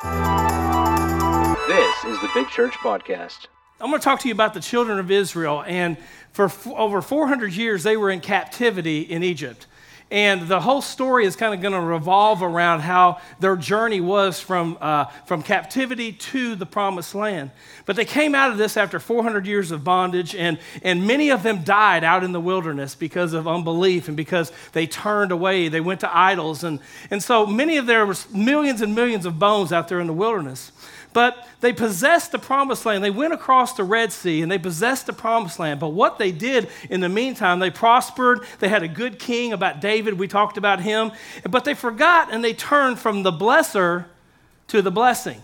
This is the Big Church Podcast. I'm going to talk to you about the children of Israel. And for f- over 400 years, they were in captivity in Egypt. And the whole story is kind of going to revolve around how their journey was from, uh, from captivity to the promised land. But they came out of this after 400 years of bondage, and, and many of them died out in the wilderness because of unbelief and because they turned away. They went to idols. And, and so many of there was millions and millions of bones out there in the wilderness. But they possessed the promised land. They went across the Red Sea and they possessed the promised land. But what they did in the meantime, they prospered. They had a good king about David. We talked about him. But they forgot and they turned from the blesser to the blessing.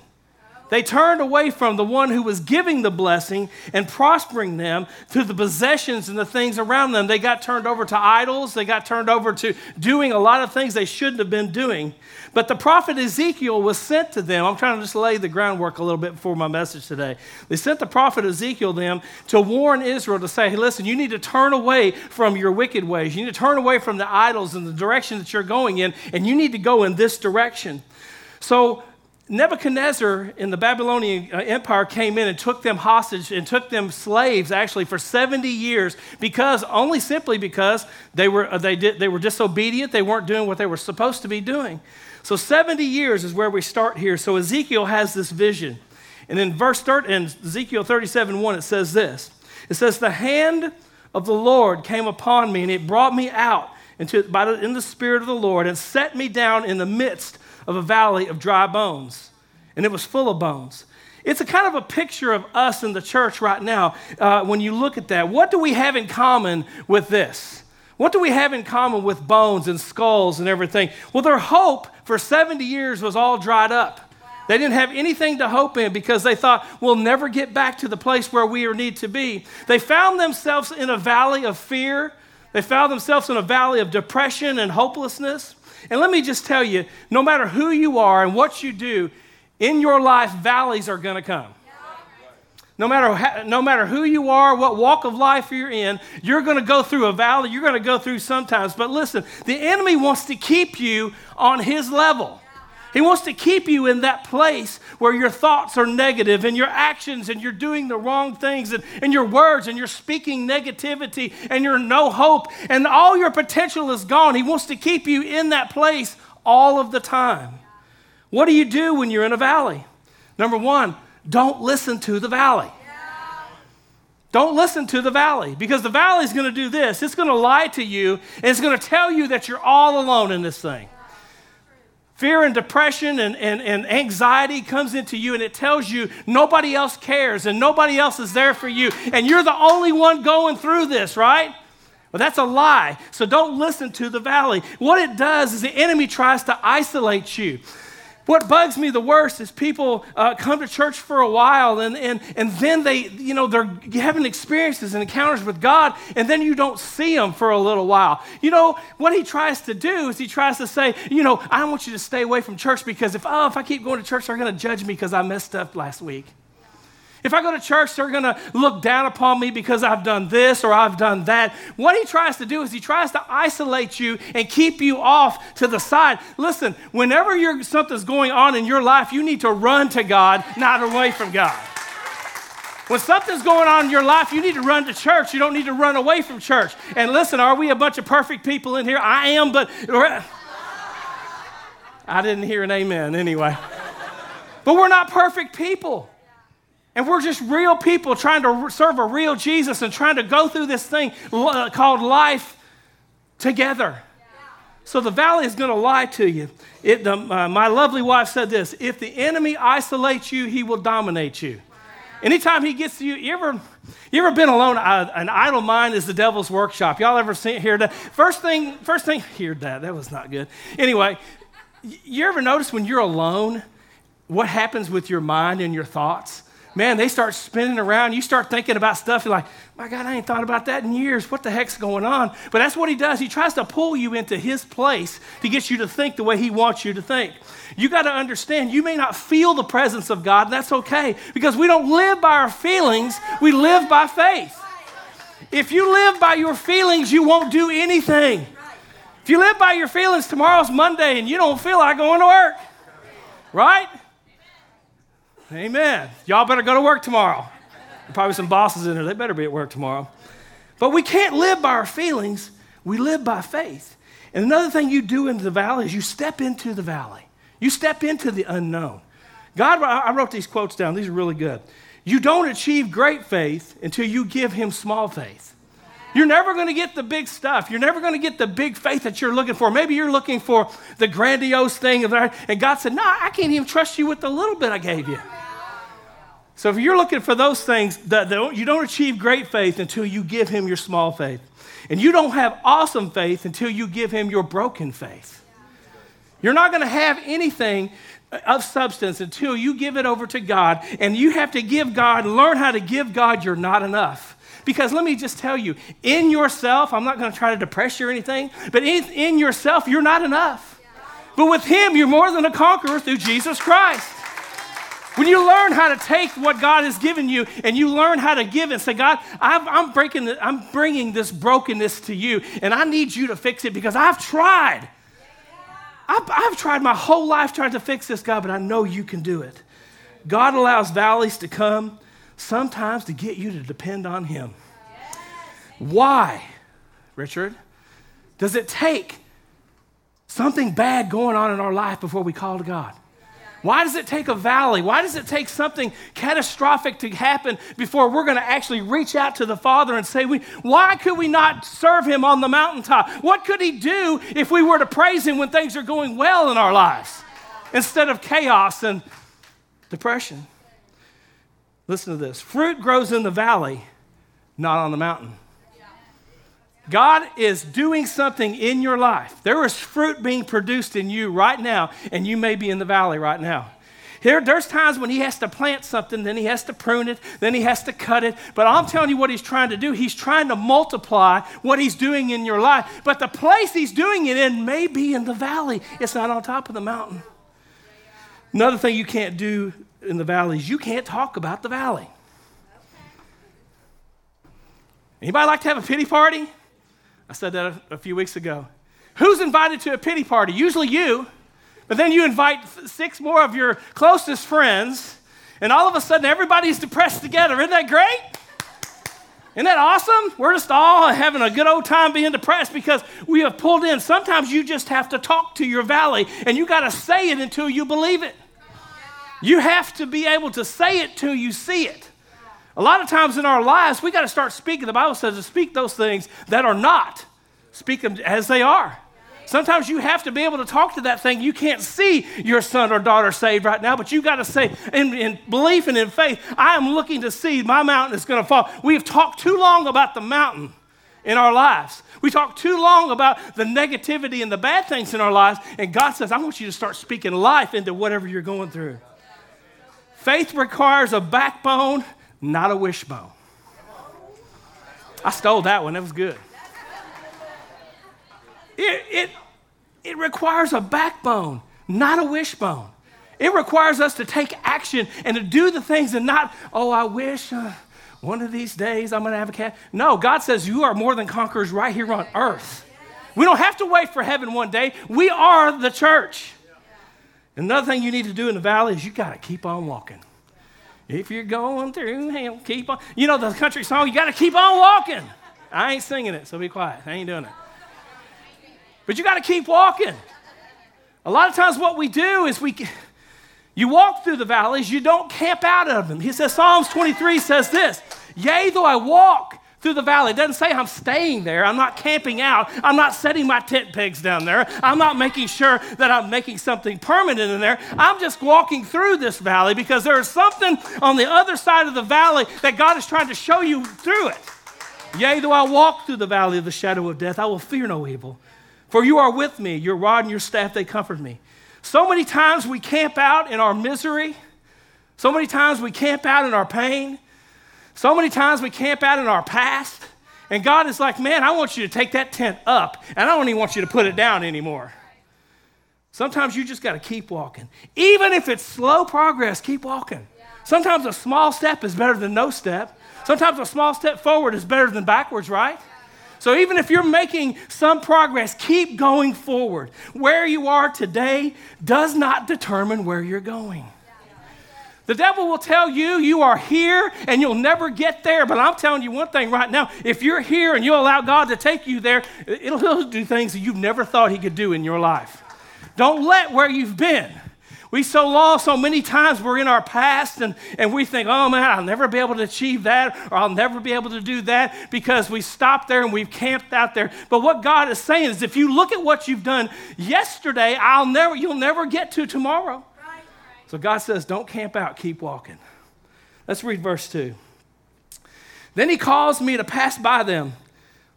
They turned away from the one who was giving the blessing and prospering them to the possessions and the things around them. They got turned over to idols. They got turned over to doing a lot of things they shouldn't have been doing. But the prophet Ezekiel was sent to them. I'm trying to just lay the groundwork a little bit before my message today. They sent the prophet Ezekiel them to warn Israel to say, hey, listen, you need to turn away from your wicked ways. You need to turn away from the idols and the direction that you're going in, and you need to go in this direction. So Nebuchadnezzar in the Babylonian uh, Empire came in and took them hostage and took them slaves actually for 70 years because only simply because they were, uh, they, did, they were disobedient. They weren't doing what they were supposed to be doing. So 70 years is where we start here. So Ezekiel has this vision. And in verse 30, in Ezekiel 37 1, it says this It says, The hand of the Lord came upon me, and it brought me out into, by the, in the spirit of the Lord and set me down in the midst of a valley of dry bones, and it was full of bones. It's a kind of a picture of us in the church right now uh, when you look at that. What do we have in common with this? What do we have in common with bones and skulls and everything? Well, their hope for 70 years was all dried up. They didn't have anything to hope in because they thought, we'll never get back to the place where we need to be. They found themselves in a valley of fear. They found themselves in a valley of depression and hopelessness. And let me just tell you no matter who you are and what you do, in your life, valleys are going to come. No matter, no matter who you are, what walk of life you're in, you're going to go through a valley. You're going to go through sometimes. But listen, the enemy wants to keep you on his level. He wants to keep you in that place where your thoughts are negative and your actions and you're doing the wrong things and, and your words and you're speaking negativity and you're no hope and all your potential is gone. He wants to keep you in that place all of the time. What do you do when you're in a valley? Number one, don't listen to the valley. Don't listen to the valley because the valley is going to do this. It's going to lie to you and it's going to tell you that you're all alone in this thing. Fear and depression and, and, and anxiety comes into you and it tells you nobody else cares and nobody else is there for you and you're the only one going through this, right? Well, that's a lie. So don't listen to the valley. What it does is the enemy tries to isolate you. What bugs me the worst is people uh, come to church for a while and, and, and then they, you know, they're having experiences and encounters with God and then you don't see them for a little while. You know, what he tries to do is he tries to say, you know, I want you to stay away from church because if, oh, if I keep going to church, they're going to judge me because I messed up last week. If I go to church, they're going to look down upon me because I've done this or I've done that. What he tries to do is he tries to isolate you and keep you off to the side. Listen, whenever you're, something's going on in your life, you need to run to God, not away from God. When something's going on in your life, you need to run to church. You don't need to run away from church. And listen, are we a bunch of perfect people in here? I am, but I didn't hear an amen anyway. But we're not perfect people. And we're just real people trying to serve a real Jesus and trying to go through this thing uh, called life together. So the valley is going to lie to you. It, uh, my lovely wife said this if the enemy isolates you, he will dominate you. Anytime he gets to you, you ever, you ever been alone? Uh, an idle mind is the devil's workshop. Y'all ever seen, hear that? First thing, first thing, hear that. That was not good. Anyway, you ever notice when you're alone, what happens with your mind and your thoughts? Man, they start spinning around. You start thinking about stuff. You're like, my God, I ain't thought about that in years. What the heck's going on? But that's what he does. He tries to pull you into his place to get you to think the way he wants you to think. You got to understand, you may not feel the presence of God, and that's okay because we don't live by our feelings, we live by faith. If you live by your feelings, you won't do anything. If you live by your feelings, tomorrow's Monday and you don't feel like going to work, right? Amen. Y'all better go to work tomorrow. Probably some bosses in there. They better be at work tomorrow. But we can't live by our feelings. We live by faith. And another thing you do in the valley is you step into the valley. You step into the unknown. God, I wrote these quotes down. These are really good. You don't achieve great faith until you give him small faith. You're never going to get the big stuff. You're never going to get the big faith that you're looking for. Maybe you're looking for the grandiose thing, and God said, No, I can't even trust you with the little bit I gave you. So if you're looking for those things, that you don't achieve great faith until you give him your small faith. And you don't have awesome faith until you give him your broken faith. You're not going to have anything of substance until you give it over to God. And you have to give God, learn how to give God you're not enough. Because let me just tell you, in yourself, I'm not going to try to depress you or anything, but in, in yourself, you're not enough. But with Him, you're more than a conqueror through Jesus Christ. When you learn how to take what God has given you and you learn how to give and say, God, I'm, I'm, breaking the, I'm bringing this brokenness to you, and I need you to fix it because I've tried. I've, I've tried my whole life trying to fix this, God, but I know you can do it. God allows valleys to come sometimes to get you to depend on Him. Why, Richard, does it take something bad going on in our life before we call to God? Why does it take a valley? Why does it take something catastrophic to happen before we're going to actually reach out to the Father and say, we, Why could we not serve Him on the mountaintop? What could He do if we were to praise Him when things are going well in our lives instead of chaos and depression? Listen to this fruit grows in the valley, not on the mountain. God is doing something in your life. There is fruit being produced in you right now, and you may be in the valley right now. Here, there's times when he has to plant something, then he has to prune it, then he has to cut it. But I'm telling you what he's trying to do. He's trying to multiply what he's doing in your life. But the place he's doing it in may be in the valley, it's not on top of the mountain. Another thing you can't do in the valley is you can't talk about the valley. Anybody like to have a pity party? I said that a, few weeks ago. Who's invited to a pity party? Usually you, but then you invite six more of your closest friends, and all of a sudden everybody's depressed together. Isn't that great? Isn't that awesome? We're just all having a good old time being depressed because we have pulled in. Sometimes you just have to talk to your valley and you got to say it until you believe it. You have to be able to say it till you see it. A lot of times in our lives, we got to start speaking. The Bible says to speak those things that are not, speak them as they are. Sometimes you have to be able to talk to that thing. You can't see your son or daughter saved right now, but you got to say, in, in, belief and in faith, I am looking to see my mountain is going to fall. We have talked too long about the mountain in our lives. We talk too long about the negativity and the bad things in our lives, and God says, I want you to start speaking life into whatever you're going through. Faith requires a backbone not a wishbone. I stole that one, that was good. It, it, it requires a backbone, not a wishbone. It requires us to take action and to do the things and not, oh, I wish uh, one of these days I'm going to have a cat. No, God says you are more than conquerors right here on earth. We don't have to wait for heaven one day. We are the church. Another thing you need to do in the valley is you got to keep on walking. If you're going through hell, keep on. You know the country song, you got to keep on walking. I ain't singing it, so be quiet. I ain't doing it. But you got to keep walking. A lot of times, what we do is we, you walk through the valleys, you don't camp out of them. He says, Psalms 23 says this Yea, though I walk through the valley. It doesn't say I'm staying there. I'm not camping out. I'm not setting my tent pegs down there. I'm not making sure that I'm making something permanent in there. I'm just walking through this valley because there is something on the other side of the valley that God is trying to show you through it. Yea, though I walk through the valley of the shadow of death, I will fear no evil. For you are with me, your rod and your staff, they comfort me. So many times we camp out in our misery. So many times we camp out in our pain. So many times we camp out in our past, and God is like, man, I want you to take that tent up, and I don't even want you to put it down anymore. Sometimes you just got to keep walking. Even if it's slow progress, keep walking. Sometimes a small step is better than no step. Sometimes a small step forward is better than backwards, right? So even if you're making some progress, keep going forward. Where you are today does not determine where you're going. The devil will tell you you are here and you'll never get there. But I'm telling you one thing right now if you're here and you allow God to take you there, it'll, do things that you've never thought He could do in your life. Don't let where you've been. We so lost so many times we're in our past and, and we think, oh man, I'll never be able to achieve that or I'll never be able to do that because we stopped there and we've camped out there. But what God is saying is if you look at what you've done yesterday, I'll never, you'll never get to tomorrow. So God says, don't camp out, keep walking. Let's read verse 2. Then he caused me to pass by them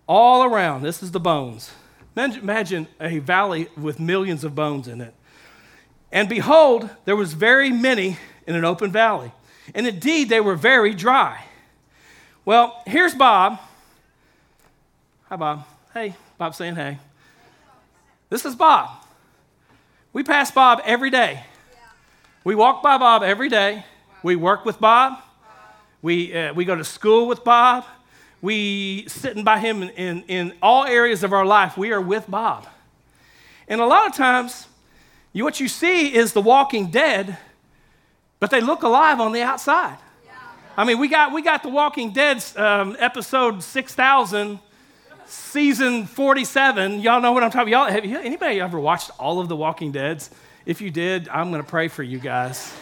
all around. This is the bones. Imagine a valley with millions of bones in it. And behold, there was very many in an open valley. And indeed, they were very dry. Well, here's Bob. Hi, Bob. Hey, Bob saying hey. This is Bob. We pass Bob every day. We walk by Bob every day. We work with Bob. We, uh, we go to school with Bob. We sitting by him in, in, in all areas of our life. We are with Bob. And a lot of times, you, what you see is the walking dead, but they look alive on the outside. I mean, we got, we got the Walking Dead um, episode 6000, season 47. Y'all know what I'm talking about. Y'all, have you, anybody ever watched all of the Walking Deads? If you did, I'm going to pray for you guys.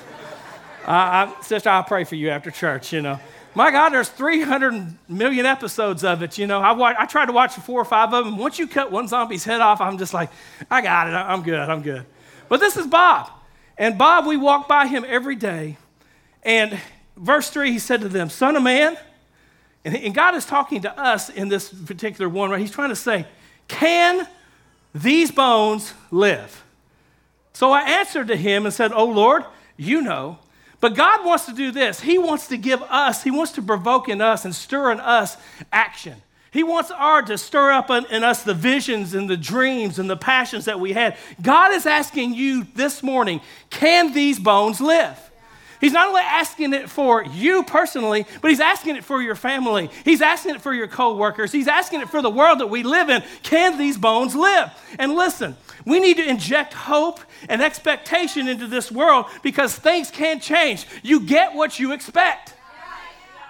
I, I, sister, I'll pray for you after church, you know. My God, there's 300 million episodes of it, you know. I, watch, I tried to watch four or five of them. Once you cut one zombie's head off, I'm just like, I got it. I'm good. I'm good. But this is Bob. And Bob, we walk by him every day. And verse 3, he said to them, Son of man, and God is talking to us in this particular one, right? He's trying to say, Can these bones live? So I answered to him and said, Oh Lord, you know. But God wants to do this. He wants to give us, He wants to provoke in us and stir in us action. He wants our to stir up in, us the visions and the dreams and the passions that we had. God is asking you this morning, can these bones live? He's not only asking it for you personally, but he's asking it for your family. He's asking it for your coworkers. He's asking it for the world that we live in. Can these bones live? And listen, we need to inject hope and expectation into this world because things can change. You get what you expect.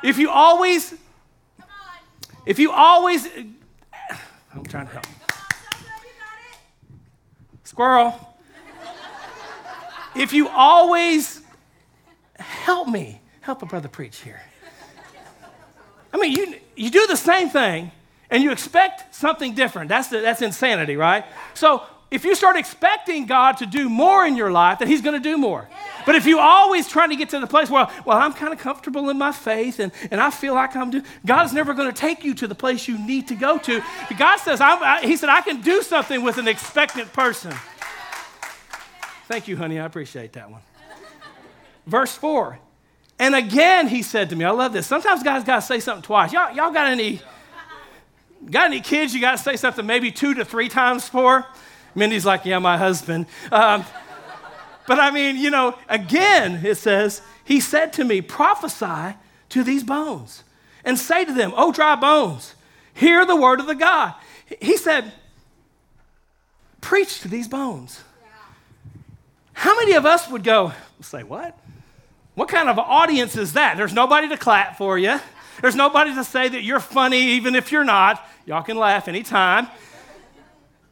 If you always, if you always, I'm trying to help. Squirrel. If you always, help me, help a brother preach here. I mean, you, you do the same thing and you expect something different. That's, the, that's insanity, right? So if you start expecting God to do more in your life, then He's going to do more. But if you always trying to get to the place where, well, I'm kind of comfortable in my faith and, and I feel like I'm doing, God's never going to take you to the place you need to go to. God says, I, He said, I can do something with an expectant person. Thank you, honey. I appreciate that one. Verse 4. And again, he said to me, I love this. Sometimes God's got to say something twice. Y'all, y'all got any got any kids you got to say something maybe two to three times for? Mindy's like, yeah, my husband. Um, but I mean, you know, again, it says, he said to me, prophesy to these bones and say to them, oh, dry bones, hear the word of the God. He said, preach to these bones. How many of us would go, say, what? What kind of audience is that? There's nobody to clap for you. There's nobody to say that you're funny, even if you're not. Y'all can laugh anytime.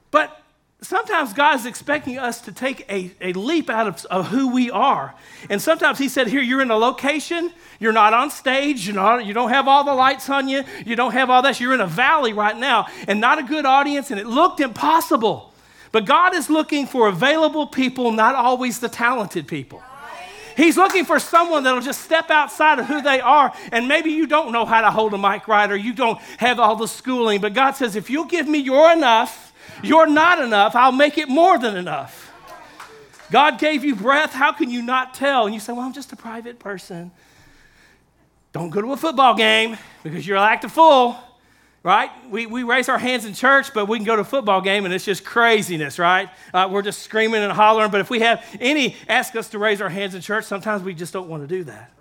But sometimes God is expecting us to take a, a leap out of, of who we are. And sometimes He said, Here, you're in a location, you're not on stage, you're not, you don't have all the lights on you, you don't have all this. You're in a valley right now and not a good audience, and it looked impossible. But God is looking for available people, not always the talented people. He's looking for someone that'll just step outside of who they are. And maybe you don't know how to hold a mic right or you don't have all the schooling. But God says, if you'll give me your enough, you're not enough. I'll make it more than enough. God gave you breath. How can you not tell? And you say, Well, I'm just a private person. Don't go to a football game because you'll act a fool. Right? We, we raise our hands in church, but we can go to a football game and it's just craziness, right? Uh, we're just screaming and hollering. But if we have any ask us to raise our hands in church, sometimes we just don't want to do that.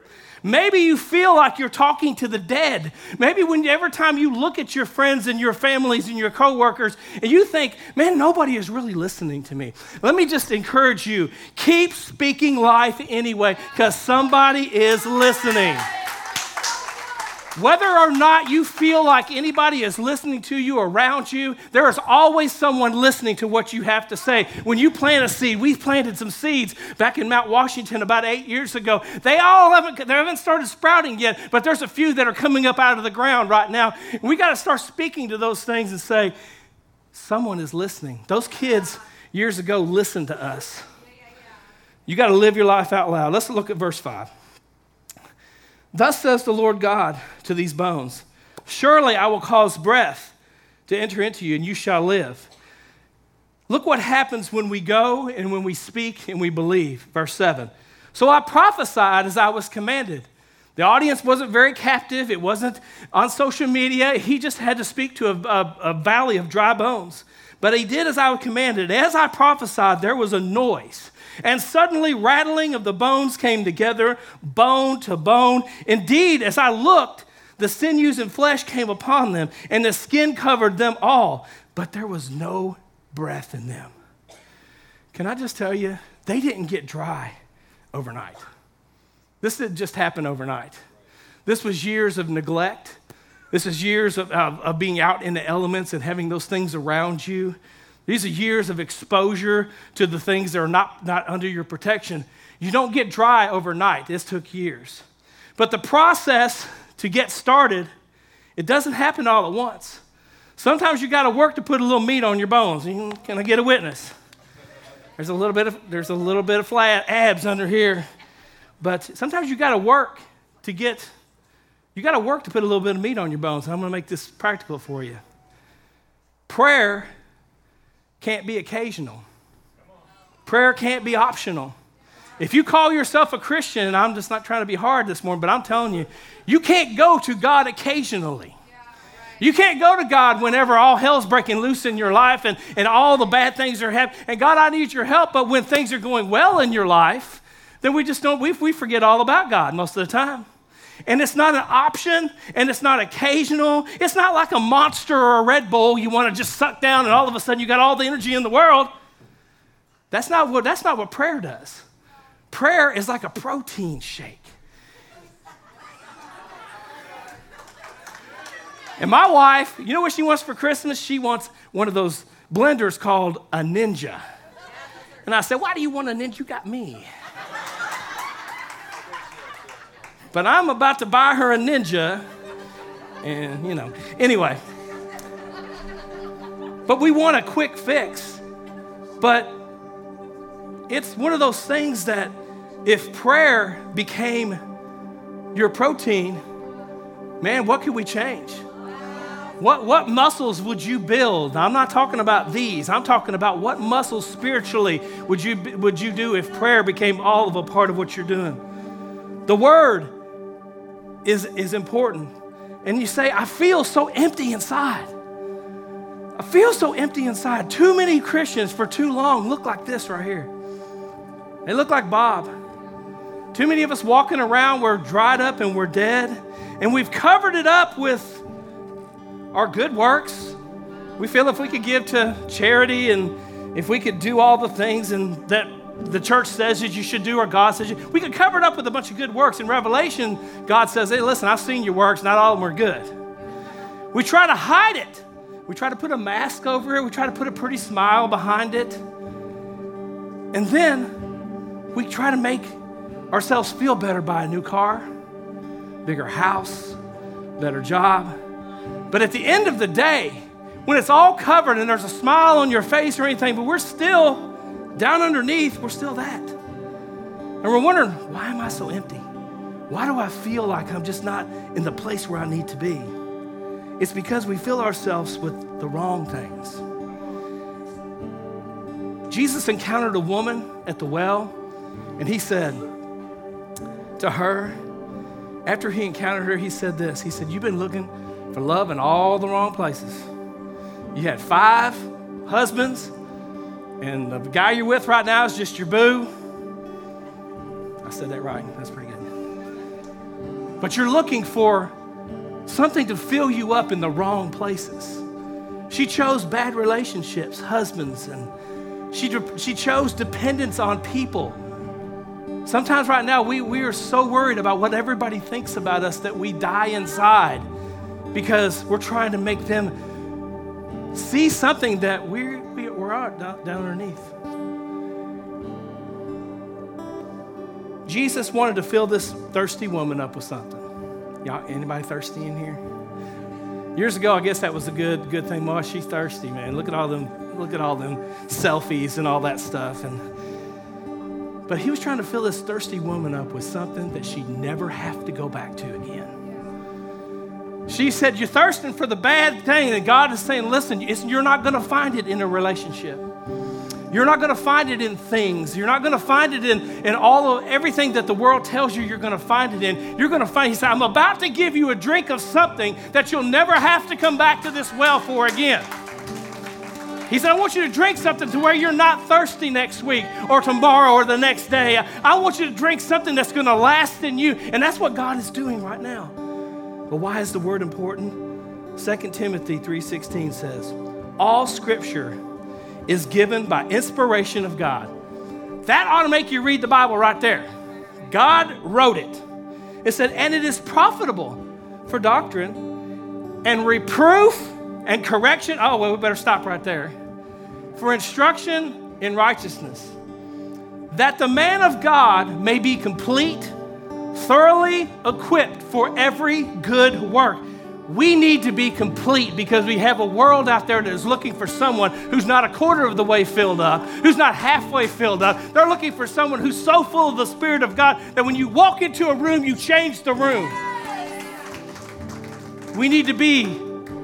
Maybe you feel like you're talking to the dead. Maybe when every time you look at your friends and your families and your coworkers and you think, man, nobody is really listening to me. Let me just encourage you keep speaking life anyway, because somebody is listening. Whether or not you feel like anybody is listening to you around you, there is always someone listening to what you have to say. When you plant a seed, we planted some seeds back in Mount Washington about eight years ago. They all haven't, they haven't started sprouting yet, but there's a few that are coming up out of the ground right now. We got to start speaking to those things and say, someone is listening. Those kids years ago listened to us. You got to live your life out loud. Let's look at verse 5. Thus says the Lord God to these bones Surely I will cause breath to enter into you, and you shall live. Look what happens when we go and when we speak and we believe. Verse 7. So I prophesied as I was commanded. The audience wasn't very captive, it wasn't on social media. He just had to speak to a, a, a valley of dry bones. But he did as I was commanded. As I prophesied, there was a noise and suddenly, rattling of the bones came together, bone to bone. Indeed, as I looked, the sinews and flesh came upon them, and the skin covered them all, but there was no breath in them. Can I just tell you, they didn't get dry overnight. This didn't just happen overnight. This was years of neglect. This is years of, of, of being out in the elements and having those things around you these are years of exposure to the things that are not, not under your protection. You don't get dry overnight. This took years. But the process to get started, it doesn't happen all at once. Sometimes you got to work to put a little meat on your bones. Can I get a witness? There's a little bit of there's a little bit of flat abs under here, but sometimes you got to work to get you got to work to put a little bit of meat on your bones. I'm going to make this practical for you. Prayer can't be occasional. Prayer can't be optional. If you call yourself a Christian, and I'm just not trying to be hard this morning, but I'm telling you, you can't go to God occasionally. You can't go to God whenever all hell's breaking loose in your life and, and all the bad things are happening. And God, I need your help. But when things are going well in your life, then we just don't, we, we forget all about God most of the time. And it's not an option and it's not occasional. It's not like a monster or a Red Bull you want to just suck down and all of a sudden you got all the energy in the world. That's not what, that's not what prayer does. Prayer is like a protein shake. And my wife, you know what she wants for Christmas? She wants one of those blenders called a Ninja. And I said, Why do you want a Ninja? You got me. But I'm about to buy her a ninja. And, you know, anyway. But we want a quick fix. But it's one of those things that if prayer became your protein, man, what could we change? What, what muscles would you build? I'm not talking about these. I'm talking about what muscles spiritually would you, would you do if prayer became all of a part of what you're doing? The Word is, is important. And you say, I feel so empty inside. I feel so empty inside. Too many Christians for too long look like this right here. They look like Bob. Too many of us walking around, we're dried up and we're dead. And we've covered it up with our good works. We feel if we could give to charity and if we could do all the things and that the church says that you should do or God says you. We could cover it up with a bunch of good works. In Revelation, God says, hey, listen, I've seen your works. Not all of them are good. We try to hide it. We try to put a mask over it. We try to put a pretty smile behind it. And then we try to make ourselves feel better by a new car, bigger house, better job. But at the end of the day, when it's all covered and there's a smile on your face or anything, but we're still down underneath, we're still that. And we're wondering, why am I so empty? Why do I feel like I'm just not in the place where I need to be? It's because we fill ourselves with the wrong things. Jesus encountered a woman at the well, and he said to her, after he encountered her, he said this He said, You've been looking for love in all the wrong places. You had five husbands, and the guy you're with right now is just your boo. I said that right. That's pretty good. But you're looking for something to fill you up in the wrong places. She chose bad relationships, husbands, and she, she chose dependence on people. Sometimes, right now, we, we are so worried about what everybody thinks about us that we die inside because we're trying to make them see something that we're, down underneath. Jesus wanted to fill this thirsty woman up with something. Y'all, anybody thirsty in here? Years ago, I guess that was a good good thing. Well, she's thirsty, man. Look at all them, look at all them selfies and all that stuff. And but he was trying to fill this thirsty woman up with something that she'd never have to go back to again. She said, You're thirsting for the bad thing. And God is saying, Listen, you're not going to find it in a relationship. You're not going to find it in things. You're not going to find it in, in all of everything that the world tells you you're going to find it in. You're going to find, he said, I'm about to give you a drink of something that you'll never have to come back to this well for again. He said, I want you to drink something to where you're not thirsty next week or tomorrow or the next day. I want you to drink something that's going to last in you. And that's what God is doing right now. But why is the word important? 2 Timothy 3:16 says, "All scripture is given by inspiration of God. That ought to make you read the Bible right there. God wrote it. It said, and it is profitable for doctrine and reproof and correction. Oh, well, we better stop right there. For instruction in righteousness, that the man of God may be complete, thoroughly equipped for every good work. We need to be complete because we have a world out there that is looking for someone who's not a quarter of the way filled up, who's not halfway filled up. They're looking for someone who's so full of the Spirit of God that when you walk into a room, you change the room. We need to be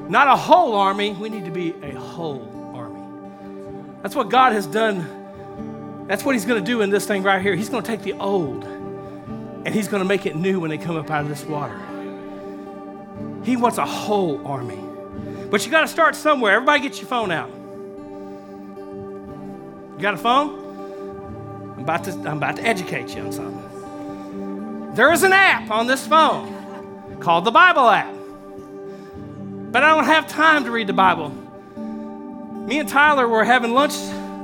not a whole army, we need to be a whole army. That's what God has done. That's what He's going to do in this thing right here. He's going to take the old and He's going to make it new when they come up out of this water. He wants a whole army. But you got to start somewhere. Everybody get your phone out. You got a phone? I'm about to, I'm about to educate you on something. There is an app on this phone called the Bible app. But I don't have time to read the Bible. Me and Tyler were having lunch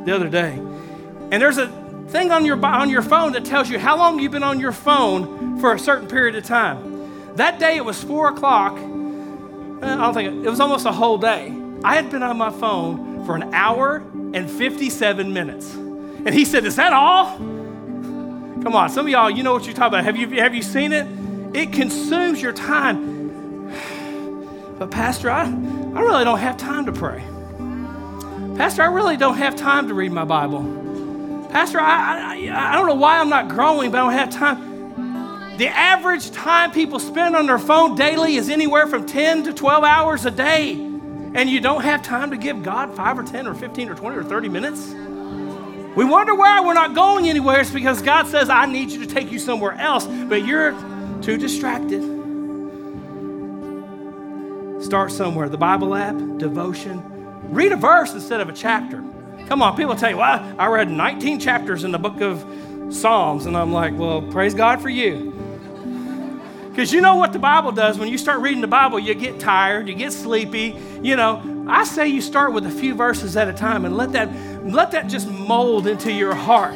the other day, and there's a thing on your, on your phone that tells you how long you've been on your phone for a certain period of time. That day it was four o'clock, uh, I don't think it, was almost a whole day. I had been on my phone for an hour and 57 minutes. And he said, Is that all? Come on, some of y'all, you know what you're talking about. Have you, have you seen it? It consumes your time. But, Pastor, I, I really don't have time to pray. Pastor, I really don't have time to read my Bible. Pastor, I, I, I don't know why I'm not growing, but I don't have time. The average time people spend on their phone daily is anywhere from 10 to 12 hours a day. And you don't have time to give God 5 or 10 or 15 or 20 or 30 minutes? We wonder why we're not going anywhere. It's because God says, I need you to take you somewhere else, but you're too distracted. Start somewhere. The Bible app, devotion. Read a verse instead of a chapter. Come on, people tell you, well, I read 19 chapters in the book of Psalms. And I'm like, well, praise God for you. Because you know what the Bible does when you start reading the Bible, you get tired, you get sleepy. You know, I say you start with a few verses at a time and let that, let that just mold into your heart.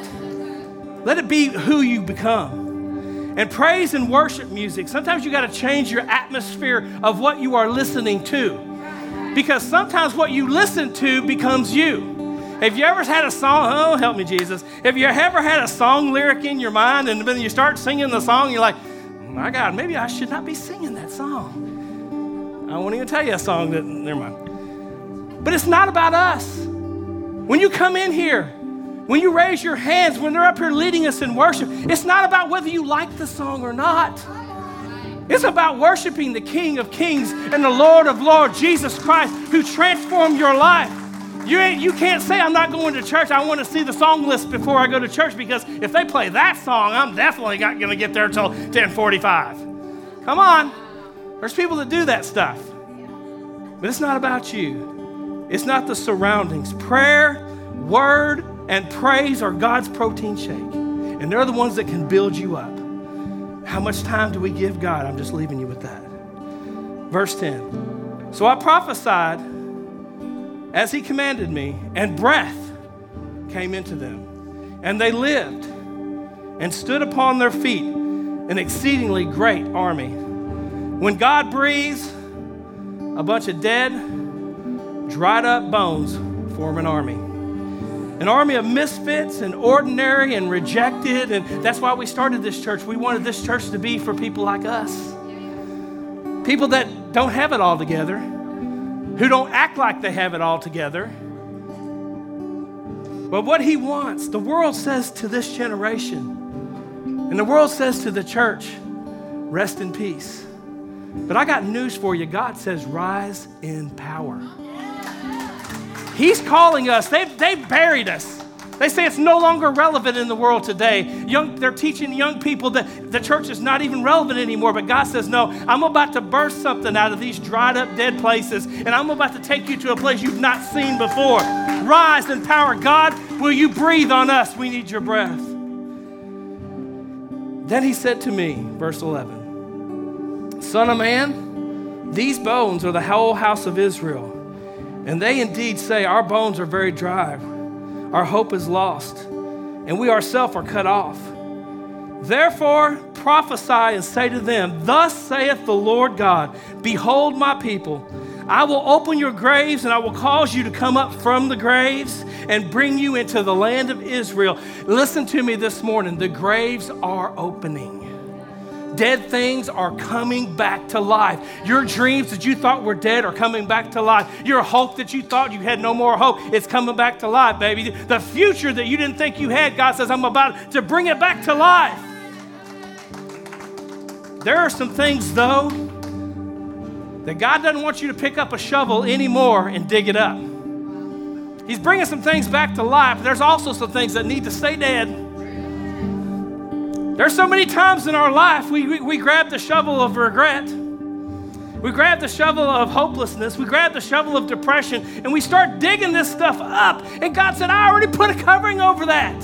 Let it be who you become. And praise and worship music, sometimes you got to change your atmosphere of what you are listening to. Because sometimes what you listen to becomes you. Have you ever had a song? Oh, help me, Jesus. Have you ever had a song lyric in your mind and then you start singing the song, you're like, oh my God, maybe I should not be singing that song. I won't even tell you a song that, never mind. But it's not about us. When you come in here, when you raise your hands, when they're up here leading us in worship, it's not about whether you like the song or not. It's about worshiping the King of Kings and the Lord of Lords, Jesus Christ, who transformed your life. You, ain't, you can't say, I'm not going to church. I want to see the song list before I go to church because if they play that song, I'm definitely not going to get there until 1045. Come on. There's people that do that stuff. But it's not about you, it's not the surroundings. Prayer, word, and praise are God's protein shake, and they're the ones that can build you up. How much time do we give God? I'm just leaving you with that. Verse 10. So I prophesied as he commanded me, and breath came into them. And they lived and stood upon their feet, an exceedingly great army. When God breathes, a bunch of dead, dried up bones form an army. An army of misfits and ordinary and rejected. And that's why we started this church. We wanted this church to be for people like us. People that don't have it all together, who don't act like they have it all together. But what he wants, the world says to this generation, and the world says to the church, rest in peace. But I got news for you. God says, rise in power. He's calling us. They've, they've buried us. They say it's no longer relevant in the world today. Young, they're teaching young people that the church is not even relevant anymore. But God says, No, I'm about to burst something out of these dried up, dead places, and I'm about to take you to a place you've not seen before. Rise in power. God, will you breathe on us? We need your breath. Then he said to me, verse 11, Son of man, these bones are the whole house of Israel. And they indeed say, Our bones are very dry our hope is lost, and we ourselves are cut off. Therefore, prophesy and say to them, Thus saith the Lord God, Behold my people. I will open your graves and I will cause you to come up from the graves and bring you into the land of Israel. Listen to me this morning. The graves are opening. Dead things are coming back to life. Your dreams that you thought were dead are coming back to life. Your hope that you thought you had no more hope, it's coming back to life, baby. The future that you didn't think you had, God says, I'm about to bring it back to life. There are some things, though, that God doesn't want you to pick up a shovel anymore and dig it up. He's bringing some things back to life. There's also some things that need to stay dead. There's so many times in our life we, we, we grab the shovel of regret. We grab the shovel of hopelessness. We grab the shovel of depression and we start digging this stuff up. And God said, I already put a covering over that.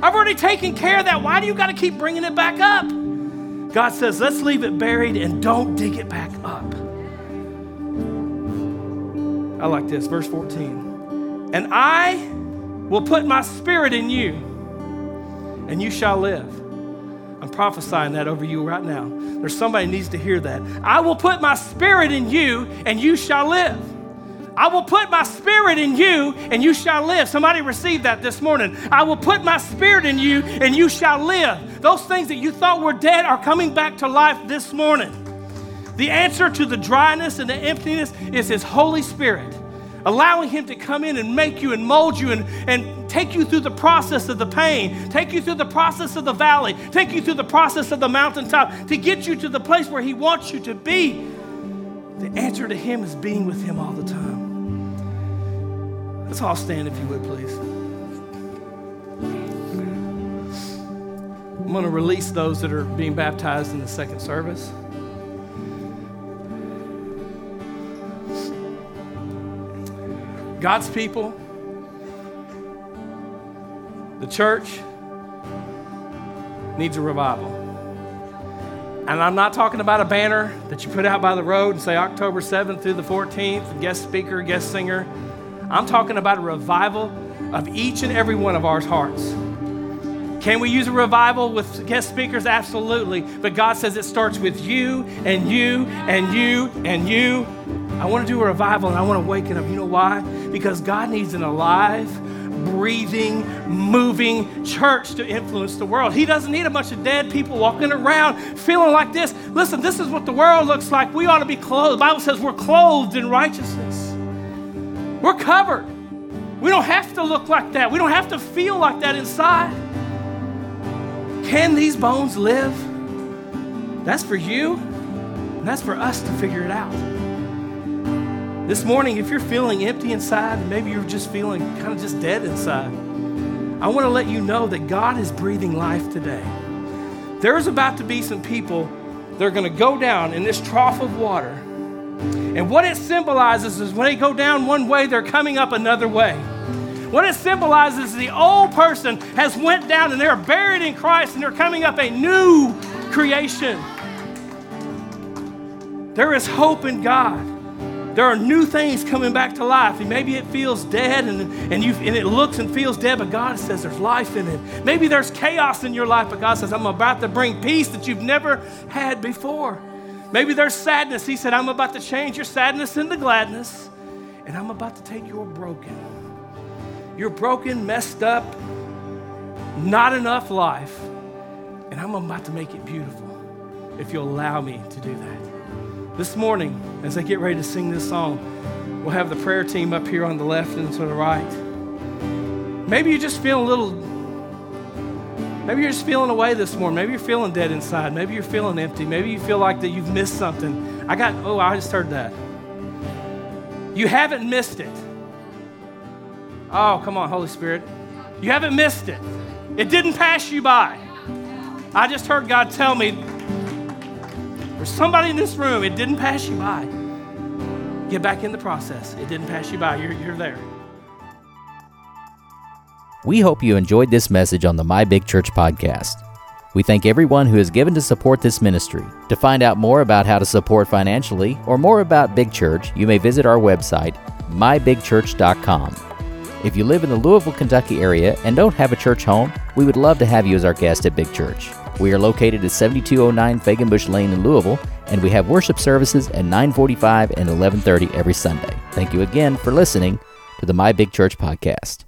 I've already taken care of that. Why do you got to keep bringing it back up? God says, let's leave it buried and don't dig it back up. I like this, verse 14. And I will put my spirit in you, and you shall live. Prophesying that over you right now. There's somebody needs to hear that. I will put my spirit in you and you shall live. I will put my spirit in you and you shall live. Somebody received that this morning. I will put my spirit in you and you shall live. Those things that you thought were dead are coming back to life this morning. The answer to the dryness and the emptiness is His Holy Spirit allowing Him to come in and make you and mold you and, and take you through the process of the pain, take you through the process of the valley, take you through the process of the mountaintop to get you to the place where He wants you to be. The answer to Him is being with Him all the time. Let's all stand if you would, please. I'm going to release those that are being baptized in the second service. God's people, the church, needs a revival. And I'm not talking about a banner that you put out by the road and say October 7th through the 14th, guest speaker, guest singer. I'm talking about a revival of each and every one of our hearts. Can we use a revival with guest speakers? Absolutely. But God says it starts with you and you and you and you I want to do a revival and I want to waken up. You know why? Because God needs an alive, breathing, moving church to influence the world. He doesn't need a bunch of dead people walking around feeling like this. Listen, this is what the world looks like. We ought to be clothed. The Bible says we're clothed in righteousness. We're covered. We don't have to look like that. We don't have to feel like that inside. Can these bones live? That's for you, and that's for us to figure it out. This morning, if you're feeling empty inside, maybe you're just feeling kind of just dead inside, I want to let you know that God is breathing life today. There's about to be some people that are going to go down in this trough of water, and And what it symbolizes is when they go down one way, they're coming up another way. What it symbolizes is the old person has went down and they're buried in Christ and they're coming up a new creation. There is hope in God. There are new things coming back to life. And maybe it feels dead and, and, you, and it looks and feels dead, but God says there's life in it. Maybe there's chaos in your life, but God says, I'm about to bring peace that you've never had before. Maybe there's sadness. He said, I'm about to change your sadness into gladness, and I'm about to take your broken, your broken, messed up, not enough life, and I'm about to make it beautiful if you'll allow me to do that. This morning, as they get ready to sing this song, we'll have the prayer team up here on the left and to the right. Maybe you're just feel a little, maybe you're just feeling away this morning. Maybe you're feeling dead inside. Maybe you're feeling empty. Maybe you feel like that you've missed something. I got, oh, I just heard that. You haven't missed it. Oh, come on, Holy Spirit. You haven't missed it. It didn't pass you by. I just heard God tell me somebody in this room, it didn't pass you by. Get back in the process. It didn't pass you by. You're, you're there. We hope you enjoyed this message on the My Big Church podcast. We thank everyone who has given to support this ministry. To find out more about how to support financially or more about Big Church, you may visit our website, mybigchurch.com. If you live in the Louisville, Kentucky area and don't have a church home, we would love to have you as our guest at Big Church. We are located at 7209 Fegenbush Lane in Louisville, and we have worship services at 945 and 1130 every Sunday. Thank you again for listening to the My Big Church podcast.